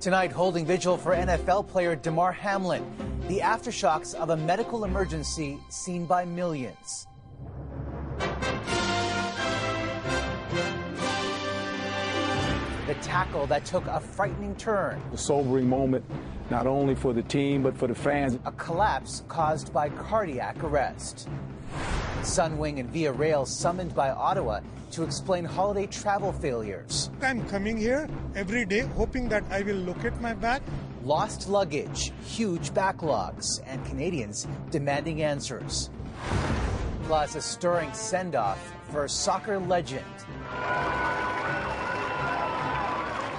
Tonight, holding vigil for NFL player Damar Hamlin, the aftershocks of a medical emergency seen by millions. The tackle that took a frightening turn. A sobering moment, not only for the team, but for the fans. A collapse caused by cardiac arrest. Sunwing and Via Rail summoned by Ottawa to explain holiday travel failures. I'm coming here every day hoping that I will locate my bag. Lost luggage, huge backlogs, and Canadians demanding answers. Plus, a stirring send off for soccer legend.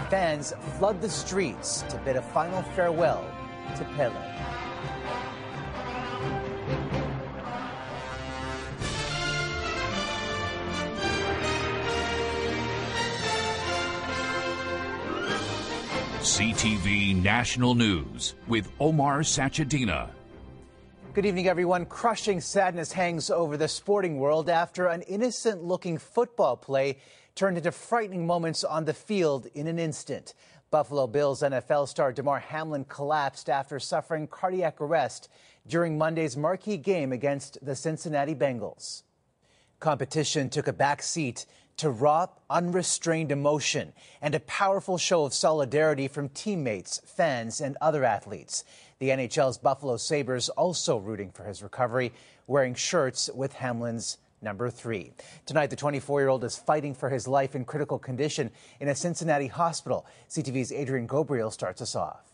Fans flood the streets to bid a final farewell to Pele. CTV National News with Omar Sachedina. Good evening, everyone. Crushing sadness hangs over the sporting world after an innocent looking football play turned into frightening moments on the field in an instant. Buffalo Bills NFL star Damar Hamlin collapsed after suffering cardiac arrest during Monday's marquee game against the Cincinnati Bengals. Competition took a back seat to raw, unrestrained emotion and a powerful show of solidarity from teammates, fans, and other athletes. The NHL's Buffalo Sabres also rooting for his recovery, wearing shirts with Hamlin's number three. Tonight, the 24 year old is fighting for his life in critical condition in a Cincinnati hospital. CTV's Adrian Ghobrial starts us off.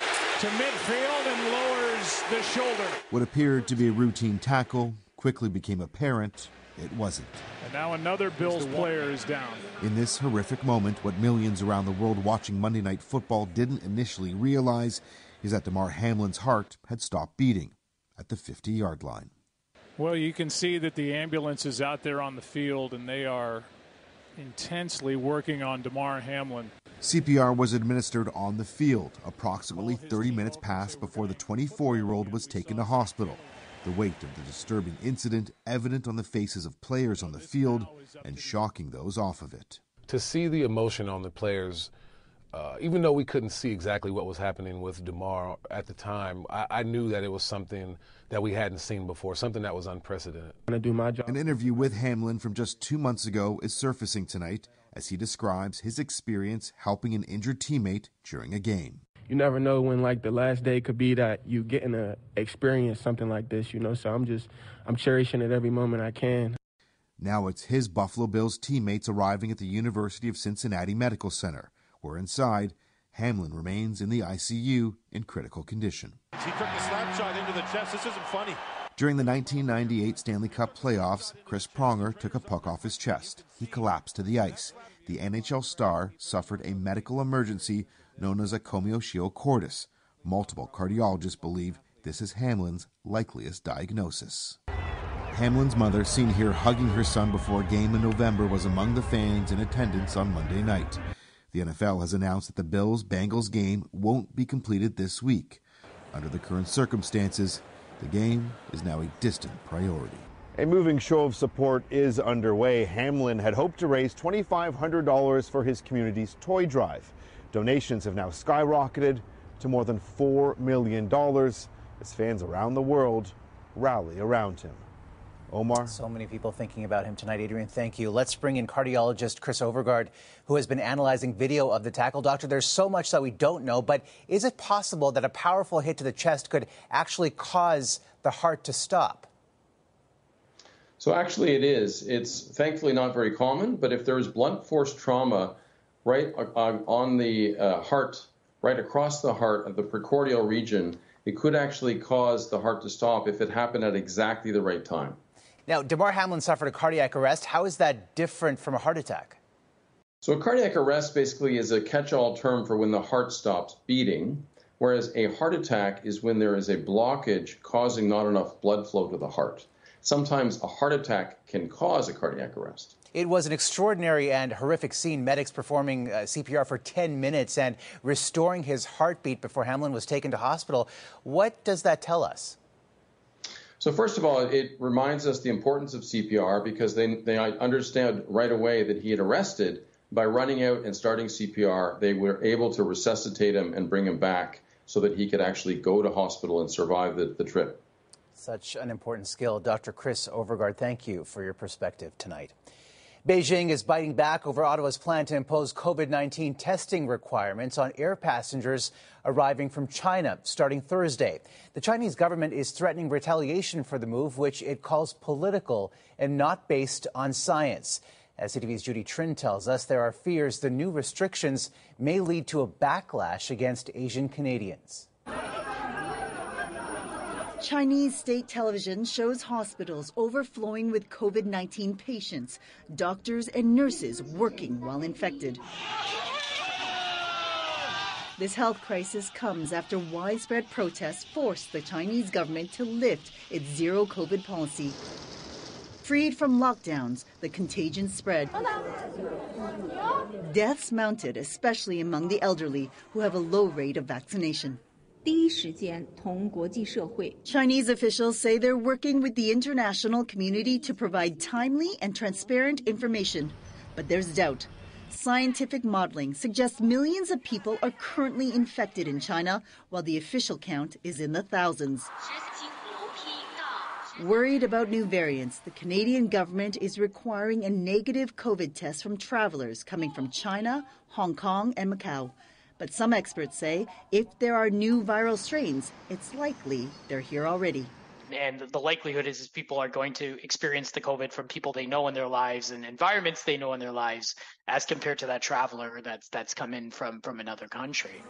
To midfield and lowers the shoulder. What appeared to be a routine tackle quickly became apparent it wasn't. And now another Bills player is down. In this horrific moment, what millions around the world watching Monday Night Football didn't initially realize is that Damar Hamlin's heart had stopped beating at the 50 yard line. Well, you can see that the ambulance is out there on the field and they are intensely working on Damar Hamlin. CPR was administered on the field. Approximately 30 minutes passed before the 24 year old was taken to hospital. The weight of the disturbing incident evident on the faces of players on the field and shocking those off of it. To see the emotion on the players, uh, even though we couldn't see exactly what was happening with Damar at the time, I, I, knew that it was something that we hadn't seen before, something that was unprecedented. I do my job. An interview with Hamlin from just two months ago is surfacing tonight as he describes his experience helping an injured teammate during a game you never know when like the last day could be that you getting to experience something like this, you know. So I'm just I'm cherishing it every moment I can. Now it's his Buffalo Bills teammates arriving at the University of Cincinnati Medical Center, where inside Hamlin remains in the ICU in critical condition. He took the slap shot into the chest. This isn't funny. During the 1998 Stanley Cup playoffs, Chris Pronger took a puck off his chest. He collapsed to the ice. The NHL star suffered a medical emergency known as a commotio cordis. Multiple cardiologists believe this is Hamlin's likeliest diagnosis. Hamlin's mother, seen here hugging her son before a game in November, was among the fans in attendance on Monday night. The NFL has announced that the Bills Bengals game won't be completed this week. Under the current circumstances, the game is now a distant priority. A moving show of support is underway. Hamlin had hoped to raise $2,500 for his community's toy drive. Donations have now skyrocketed to more than $4 million as fans around the world rally around him. Omar? So many people thinking about him tonight, Adrian. Thank you. Let's bring in cardiologist Chris Overgaard, who has been analyzing video of the tackle. Doctor, there's so much that we don't know, but is it possible that a powerful hit to the chest could actually cause the heart to stop? So, actually, it is. It's thankfully not very common, but if there is blunt force trauma, right on the uh, heart, right across the heart of the precordial region, it could actually cause the heart to stop if it happened at exactly the right time. Now, Damar Hamlin suffered a cardiac arrest. How is that different from a heart attack? So, a cardiac arrest basically is a catch all term for when the heart stops beating, whereas a heart attack is when there is a blockage causing not enough blood flow to the heart. Sometimes a heart attack can cause a cardiac arrest. It was an extraordinary and horrific scene. Medics performing uh, CPR for 10 minutes and restoring his heartbeat before Hamlin was taken to hospital. What does that tell us? So first of all, it reminds us the importance of CPR because they, they understand right away that he had arrested by running out and starting CPR, they were able to resuscitate him and bring him back so that he could actually go to hospital and survive the, the trip. Such an important skill. Dr. Chris Overgaard, thank you for your perspective tonight. Beijing is biting back over Ottawa's plan to impose COVID 19 testing requirements on air passengers arriving from China starting Thursday. The Chinese government is threatening retaliation for the move, which it calls political and not based on science. As CTV's Judy Trinh tells us, there are fears the new restrictions may lead to a backlash against Asian Canadians. Chinese state television shows hospitals overflowing with COVID 19 patients, doctors and nurses working while infected. This health crisis comes after widespread protests forced the Chinese government to lift its zero COVID policy. Freed from lockdowns, the contagion spread. Deaths mounted, especially among the elderly, who have a low rate of vaccination. Chinese officials say they're working with the international community to provide timely and transparent information. But there's doubt. Scientific modeling suggests millions of people are currently infected in China, while the official count is in the thousands. Worried about new variants, the Canadian government is requiring a negative COVID test from travelers coming from China, Hong Kong, and Macau. But some experts say if there are new viral strains, it's likely they're here already. And the likelihood is, is people are going to experience the COVID from people they know in their lives and environments they know in their lives, as compared to that traveler that's that's come in from from another country.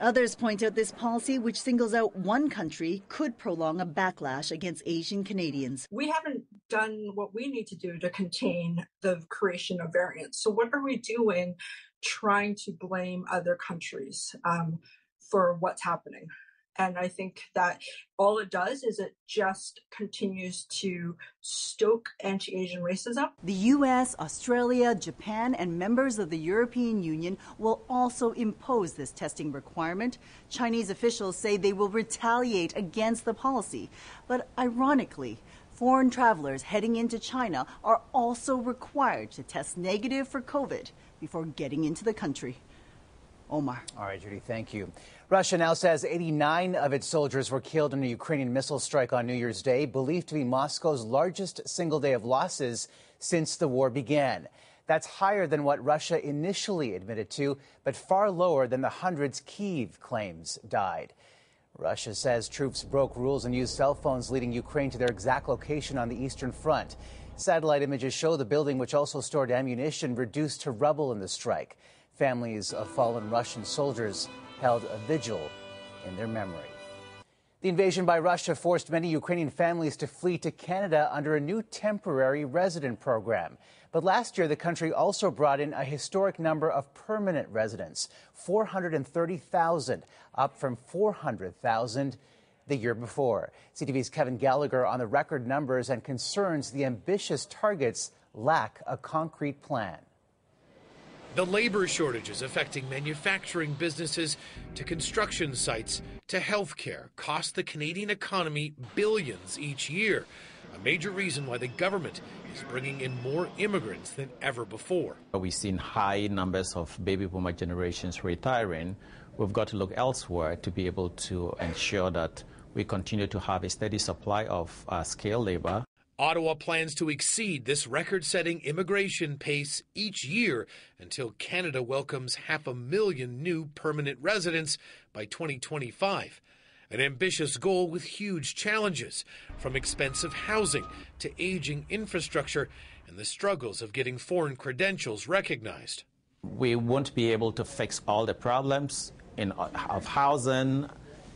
Others point out this policy, which singles out one country, could prolong a backlash against Asian Canadians. We haven't done what we need to do to contain the creation of variants. So, what are we doing trying to blame other countries um, for what's happening? And I think that all it does is it just continues to stoke anti Asian racism. The US, Australia, Japan, and members of the European Union will also impose this testing requirement. Chinese officials say they will retaliate against the policy. But ironically, foreign travelers heading into China are also required to test negative for COVID before getting into the country. Omar. All right, Judy, thank you. Russia now says 89 of its soldiers were killed in a Ukrainian missile strike on New Year's Day, believed to be Moscow's largest single day of losses since the war began. That's higher than what Russia initially admitted to, but far lower than the hundreds Kiev claims died. Russia says troops broke rules and used cell phones, leading Ukraine to their exact location on the Eastern Front. Satellite images show the building, which also stored ammunition, reduced to rubble in the strike. Families of fallen Russian soldiers held a vigil in their memory. The invasion by Russia forced many Ukrainian families to flee to Canada under a new temporary resident program. But last year, the country also brought in a historic number of permanent residents 430,000, up from 400,000 the year before. CTV's Kevin Gallagher on the record numbers and concerns the ambitious targets lack a concrete plan. The labor shortages affecting manufacturing businesses to construction sites to healthcare cost the Canadian economy billions each year. A major reason why the government is bringing in more immigrants than ever before. We've seen high numbers of baby boomer generations retiring. We've got to look elsewhere to be able to ensure that we continue to have a steady supply of uh, skilled labor. Ottawa plans to exceed this record setting immigration pace each year until Canada welcomes half a million new permanent residents by 2025. An ambitious goal with huge challenges, from expensive housing to aging infrastructure and the struggles of getting foreign credentials recognized. We won't be able to fix all the problems in, of housing,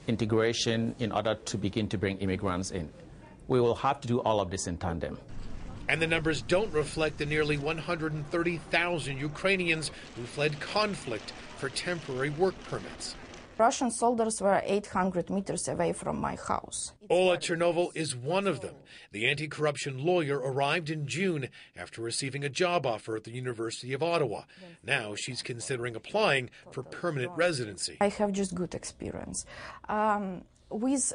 integration, in order to begin to bring immigrants in we will have to do all of this in tandem. And the numbers don't reflect the nearly 130,000 Ukrainians who fled conflict for temporary work permits. Russian soldiers were 800 meters away from my house. Ola Chernoval is one of them. The anti corruption lawyer arrived in June after receiving a job offer at the University of Ottawa. Now she's considering applying for permanent residency. I have just good experience. Um, with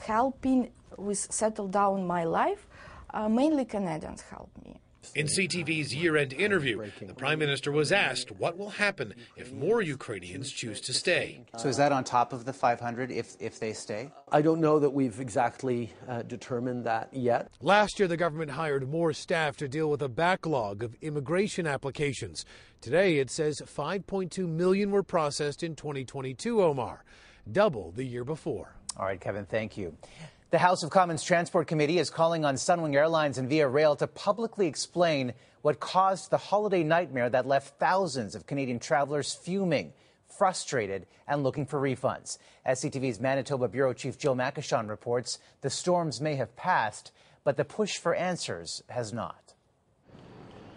helping with settle down my life, uh, mainly Canadians helped me. In CTV's year end interview, the Prime Minister was asked what will happen if more Ukrainians choose to stay. So, is that on top of the 500 if, if they stay? I don't know that we've exactly uh, determined that yet. Last year, the government hired more staff to deal with a backlog of immigration applications. Today, it says 5.2 million were processed in 2022, Omar, double the year before. All right, Kevin, thank you. The House of Commons Transport Committee is calling on Sunwing Airlines and Via Rail to publicly explain what caused the holiday nightmare that left thousands of Canadian travelers fuming, frustrated, and looking for refunds. As CTV's Manitoba Bureau Chief Jill Macyshon reports, the storms may have passed, but the push for answers has not.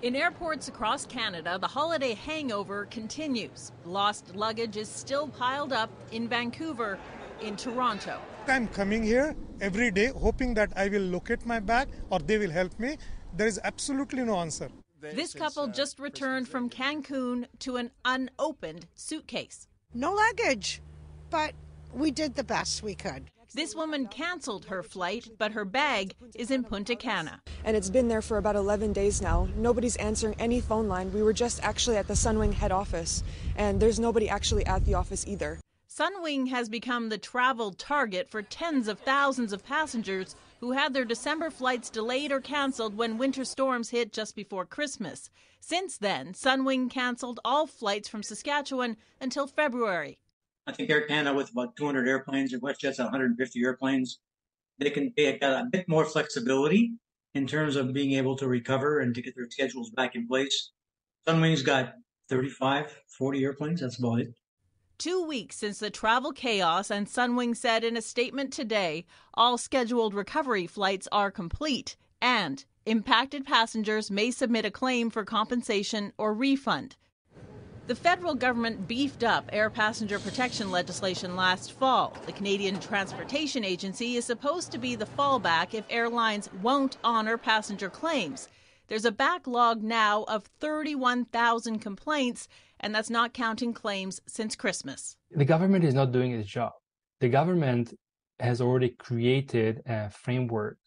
In airports across Canada, the holiday hangover continues. Lost luggage is still piled up in Vancouver, in Toronto. I'm coming here every day hoping that I will locate my bag or they will help me. There is absolutely no answer. This couple just returned from Cancun to an unopened suitcase. No luggage, but we did the best we could. This woman canceled her flight, but her bag is in Punta Cana. And it's been there for about 11 days now. Nobody's answering any phone line. We were just actually at the Sunwing head office, and there's nobody actually at the office either. Sunwing has become the travel target for tens of thousands of passengers who had their December flights delayed or canceled when winter storms hit just before Christmas. Since then, Sunwing canceled all flights from Saskatchewan until February. I think Air Canada, with about 200 airplanes, or WestJet's 150 airplanes, they can they got a bit more flexibility in terms of being able to recover and to get their schedules back in place. Sunwing's got 35, 40 airplanes. That's about it. Two weeks since the travel chaos, and Sunwing said in a statement today all scheduled recovery flights are complete, and impacted passengers may submit a claim for compensation or refund. The federal government beefed up air passenger protection legislation last fall. The Canadian Transportation Agency is supposed to be the fallback if airlines won't honor passenger claims. There's a backlog now of 31,000 complaints and that's not counting claims since Christmas. The government is not doing its job. The government has already created a framework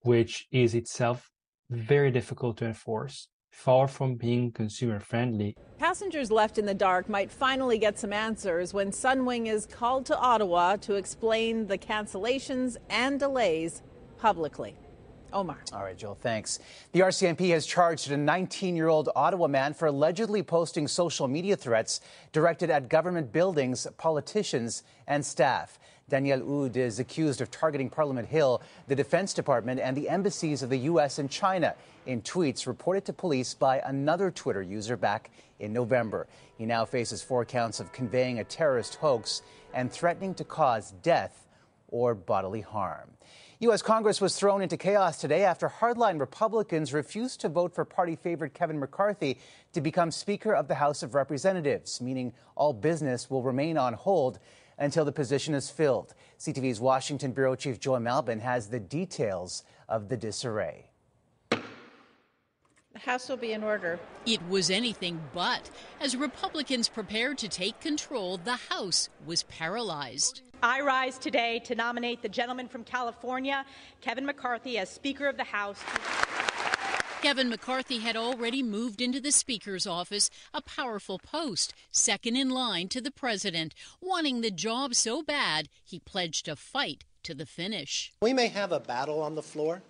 which is itself very difficult to enforce, far from being consumer friendly. Passengers left in the dark might finally get some answers when Sunwing is called to Ottawa to explain the cancellations and delays publicly. Omar. All right, Jill, thanks. The RCMP has charged a 19 year old Ottawa man for allegedly posting social media threats directed at government buildings, politicians, and staff. Daniel Oud is accused of targeting Parliament Hill, the Defense Department, and the embassies of the U.S. and China in tweets reported to police by another Twitter user back in November. He now faces four counts of conveying a terrorist hoax and threatening to cause death or bodily harm. U.S. Congress was thrown into chaos today after hardline Republicans refused to vote for party favorite Kevin McCarthy to become Speaker of the House of Representatives, meaning all business will remain on hold until the position is filled. CTV's Washington Bureau Chief Joy Malbon has the details of the disarray. The House will be in order. It was anything but. As Republicans prepared to take control, the House was paralyzed. I rise today to nominate the gentleman from California, Kevin McCarthy, as Speaker of the House. Kevin McCarthy had already moved into the Speaker's office, a powerful post, second in line to the President. Wanting the job so bad, he pledged to fight to the finish. We may have a battle on the floor,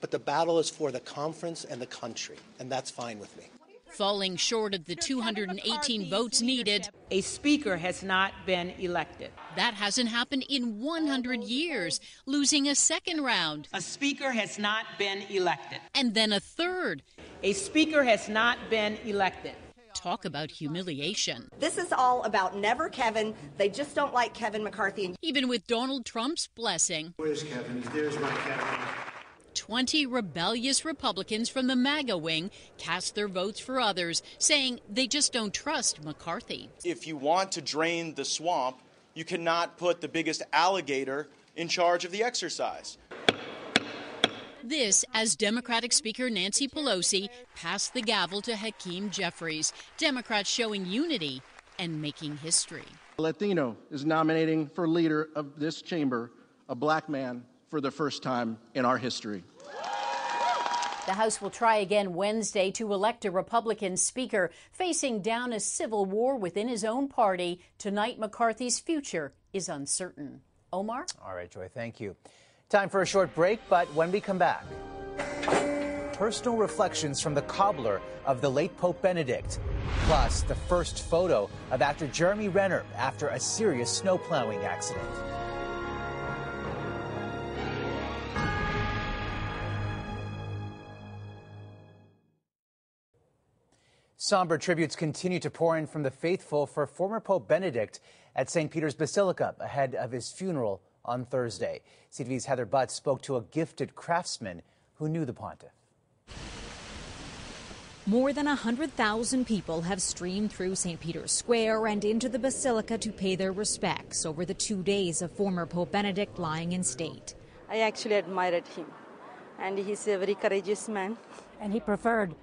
but the battle is for the conference and the country, and that's fine with me falling short of the 218 votes needed. A speaker has not been elected. That hasn't happened in 100 years, losing a second round. A speaker has not been elected. And then a third. A speaker has not been elected. Talk about humiliation. This is all about never Kevin. They just don't like Kevin McCarthy. Even with Donald Trump's blessing. Where's Kevin? There's my Kevin. 20 rebellious Republicans from the MAGA wing cast their votes for others, saying they just don't trust McCarthy. If you want to drain the swamp, you cannot put the biggest alligator in charge of the exercise. This as Democratic Speaker Nancy Pelosi passed the gavel to Hakeem Jeffries, Democrats showing unity and making history. Latino is nominating for leader of this chamber a black man for the first time in our history. The House will try again Wednesday to elect a Republican speaker facing down a civil war within his own party. Tonight, McCarthy's future is uncertain. Omar? All right, Joy, thank you. Time for a short break, but when we come back, personal reflections from the cobbler of the late Pope Benedict, plus the first photo of actor Jeremy Renner after a serious snow plowing accident. Somber tributes continue to pour in from the faithful for former Pope Benedict at St. Peter's Basilica ahead of his funeral on Thursday. CTV's Heather Butts spoke to a gifted craftsman who knew the pontiff. More than 100,000 people have streamed through St. Peter's Square and into the Basilica to pay their respects over the two days of former Pope Benedict lying in state. I actually admired him, and he's a very courageous man. And he preferred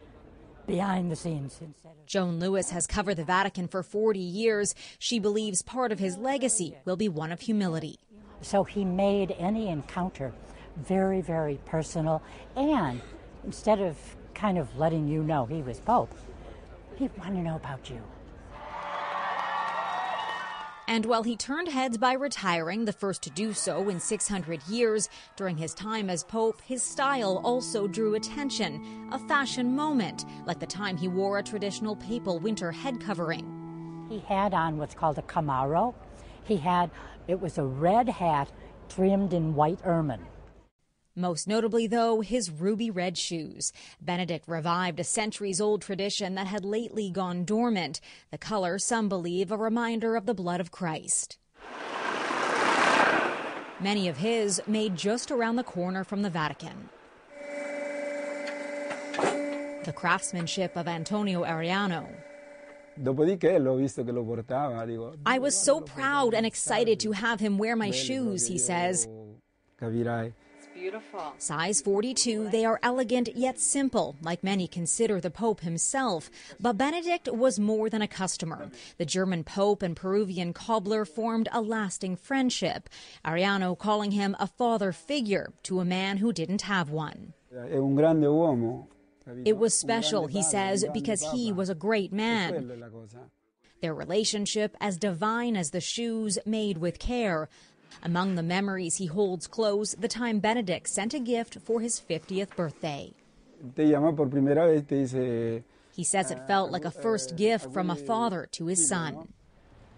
behind the scenes. Joan Lewis has covered the Vatican for 40 years. She believes part of his legacy will be one of humility. So he made any encounter very, very personal. And instead of kind of letting you know he was Pope, he wanted to know about you. And while he turned heads by retiring, the first to do so in 600 years, during his time as Pope, his style also drew attention. A fashion moment, like the time he wore a traditional papal winter head covering. He had on what's called a camauro. He had, it was a red hat trimmed in white ermine. Most notably, though, his ruby red shoes. Benedict revived a centuries old tradition that had lately gone dormant. The color, some believe, a reminder of the blood of Christ. Many of his made just around the corner from the Vatican. The craftsmanship of Antonio Arellano. I was so proud and excited to have him wear my shoes, he says. Beautiful. Size 42, they are elegant yet simple, like many consider the Pope himself. But Benedict was more than a customer. The German Pope and Peruvian cobbler formed a lasting friendship. Arellano calling him a father figure to a man who didn't have one. It was special, he says, because he was a great man. Their relationship as divine as the shoes made with care. Among the memories he holds close, the time Benedict sent a gift for his 50th birthday. He says it felt like a first gift from a father to his son.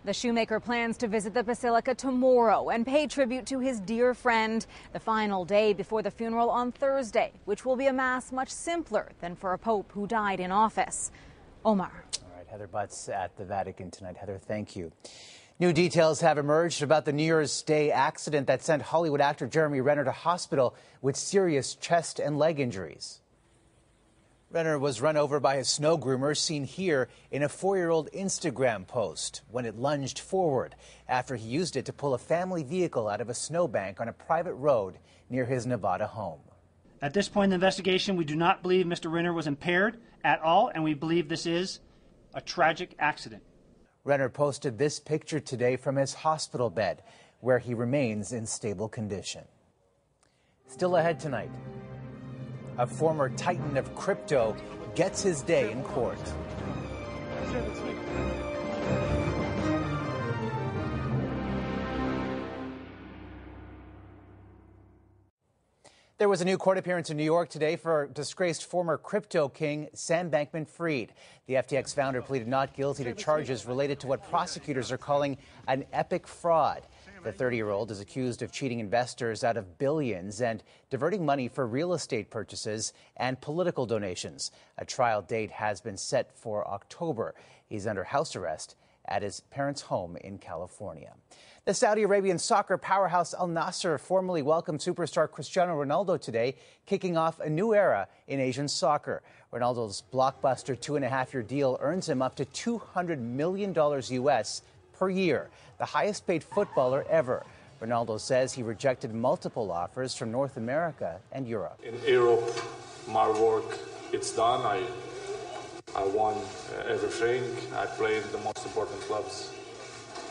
The shoemaker plans to visit the Basilica tomorrow and pay tribute to his dear friend, the final day before the funeral on Thursday, which will be a mass much simpler than for a pope who died in office. Omar. All right, Heather Butts at the Vatican tonight. Heather, thank you. New details have emerged about the New Year's Day accident that sent Hollywood actor Jeremy Renner to hospital with serious chest and leg injuries. Renner was run over by his snow groomer, seen here in a four year old Instagram post, when it lunged forward after he used it to pull a family vehicle out of a snowbank on a private road near his Nevada home. At this point in the investigation, we do not believe Mr. Renner was impaired at all, and we believe this is a tragic accident. Renner posted this picture today from his hospital bed, where he remains in stable condition. Still ahead tonight, a former titan of crypto gets his day in court. There was a new court appearance in New York today for disgraced former crypto king Sam Bankman Fried. The FTX founder pleaded not guilty to charges related to what prosecutors are calling an epic fraud. The 30 year old is accused of cheating investors out of billions and diverting money for real estate purchases and political donations. A trial date has been set for October. He's under house arrest at his parents' home in California. The Saudi Arabian soccer powerhouse Al Nassr formally welcomed superstar Cristiano Ronaldo today, kicking off a new era in Asian soccer. Ronaldo's blockbuster two and a half year deal earns him up to $200 million US per year, the highest paid footballer ever. Ronaldo says he rejected multiple offers from North America and Europe. In Europe, my work it's done. I I won everything. I played the most important clubs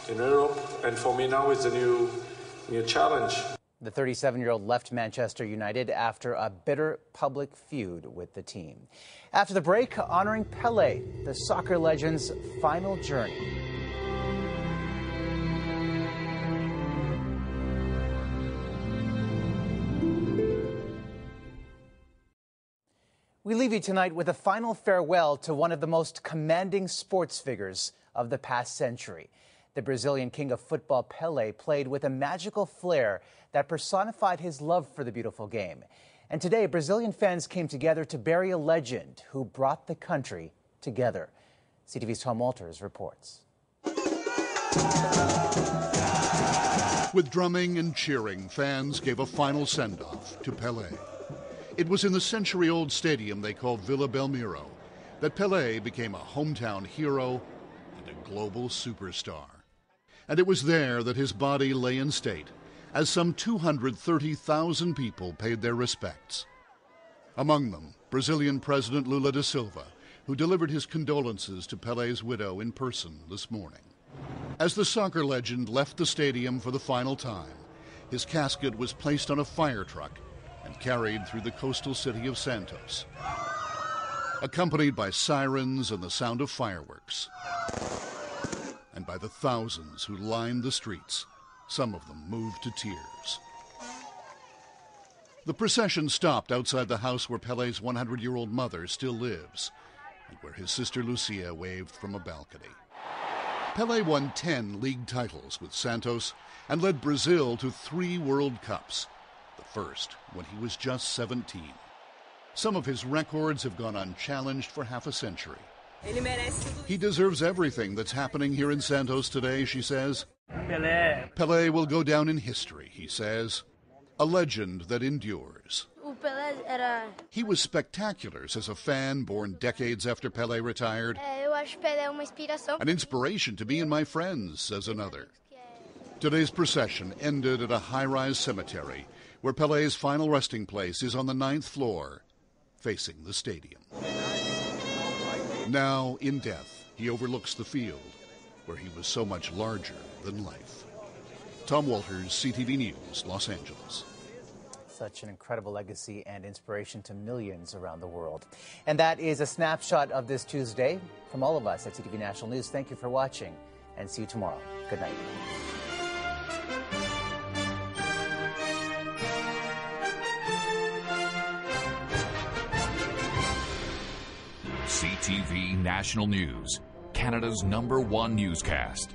in Europe, and for me now it's a new new challenge. The 37 year old left Manchester United after a bitter public feud with the team. After the break, honoring Pele, the soccer legend's final journey. We leave you tonight with a final farewell to one of the most commanding sports figures of the past century. The Brazilian king of football, Pele, played with a magical flair that personified his love for the beautiful game. And today, Brazilian fans came together to bury a legend who brought the country together. CTV's Tom Walters reports. With drumming and cheering, fans gave a final send off to Pele. It was in the century old stadium they called Vila Belmiro that Pele became a hometown hero and a global superstar. And it was there that his body lay in state as some 230,000 people paid their respects. Among them, Brazilian President Lula da Silva, who delivered his condolences to Pele's widow in person this morning. As the soccer legend left the stadium for the final time, his casket was placed on a fire truck and carried through the coastal city of Santos, accompanied by sirens and the sound of fireworks, and by the thousands who lined the streets, some of them moved to tears. The procession stopped outside the house where Pele's 100 year old mother still lives, and where his sister Lucia waved from a balcony. Pele won 10 league titles with Santos and led Brazil to three World Cups the first when he was just 17. Some of his records have gone unchallenged for half a century. He deserves everything that's happening here in Santos today, she says. Pelé. Pelé will go down in history, he says. A legend that endures. He was spectacular, says a fan born decades after Pelé retired. An inspiration to me and my friends, says another. Today's procession ended at a high rise cemetery where Pele's final resting place is on the ninth floor, facing the stadium. Now, in death, he overlooks the field, where he was so much larger than life. Tom Walters, CTV News, Los Angeles. Such an incredible legacy and inspiration to millions around the world. And that is a snapshot of this Tuesday. From all of us at CTV National News, thank you for watching and see you tomorrow. Good night. CTV National News, Canada's number one newscast.